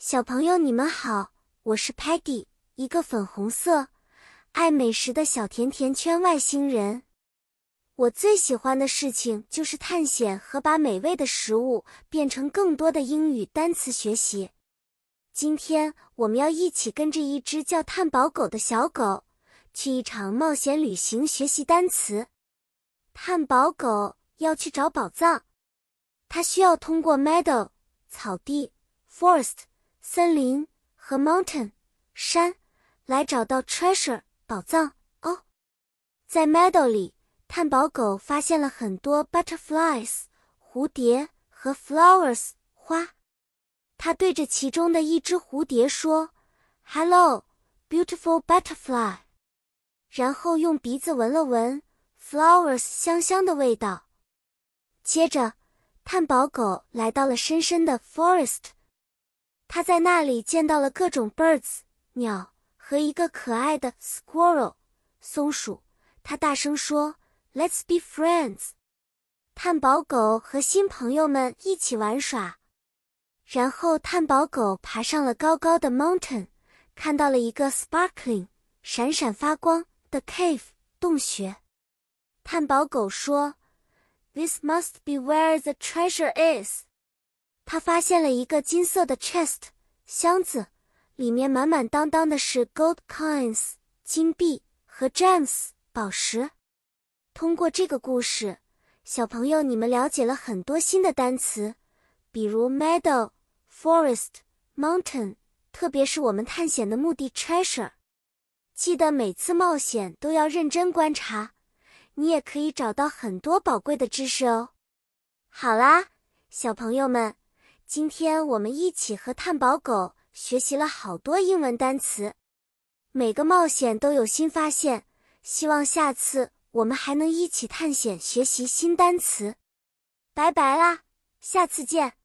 小朋友，你们好，我是 Patty，一个粉红色、爱美食的小甜甜圈外星人。我最喜欢的事情就是探险和把美味的食物变成更多的英语单词学习。今天我们要一起跟着一只叫探宝狗的小狗，去一场冒险旅行，学习单词。探宝狗要去找宝藏，它需要通过 meadow 草地、forest。森林和 mountain 山来找到 treasure 宝藏哦。在 meadow 里，探宝狗发现了很多 butterflies 蝴蝶和 flowers 花。它对着其中的一只蝴蝶说：“Hello, beautiful butterfly。”然后用鼻子闻了闻 flowers 香香的味道。接着，探宝狗来到了深深的 forest。他在那里见到了各种 birds 鸟和一个可爱的 squirrel 松鼠。他大声说：“Let's be friends。”探宝狗和新朋友们一起玩耍。然后探宝狗爬上了高高的 mountain，看到了一个 sparkling 闪闪发光的 cave 洞穴。探宝狗说：“This must be where the treasure is。”他发现了一个金色的 chest 箱子，里面满满当当的是 gold coins 金币和 gems 宝石。通过这个故事，小朋友你们了解了很多新的单词，比如 meadow、forest、mountain，特别是我们探险的目的 treasure。记得每次冒险都要认真观察，你也可以找到很多宝贵的知识哦。好啦，小朋友们。今天我们一起和探宝狗学习了好多英文单词，每个冒险都有新发现。希望下次我们还能一起探险学习新单词。拜拜啦，下次见。